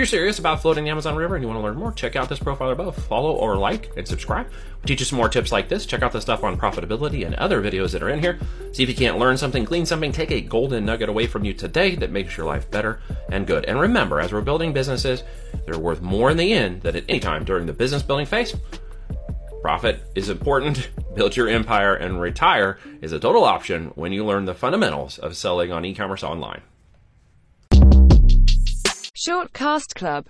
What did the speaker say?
you're serious about floating the Amazon River and you want to learn more, check out this profile above. Follow or like and subscribe. We teach you some more tips like this. Check out the stuff on profitability and other videos that are in here. See if you can't learn something, glean something, take a golden nugget away from you today that makes your life better and good. And remember, as we're building businesses, they're worth more in the end than at any time during the business building phase. Profit is important. Build your empire and retire is a total option when you learn the fundamentals of selling on e commerce online. Shortcast Club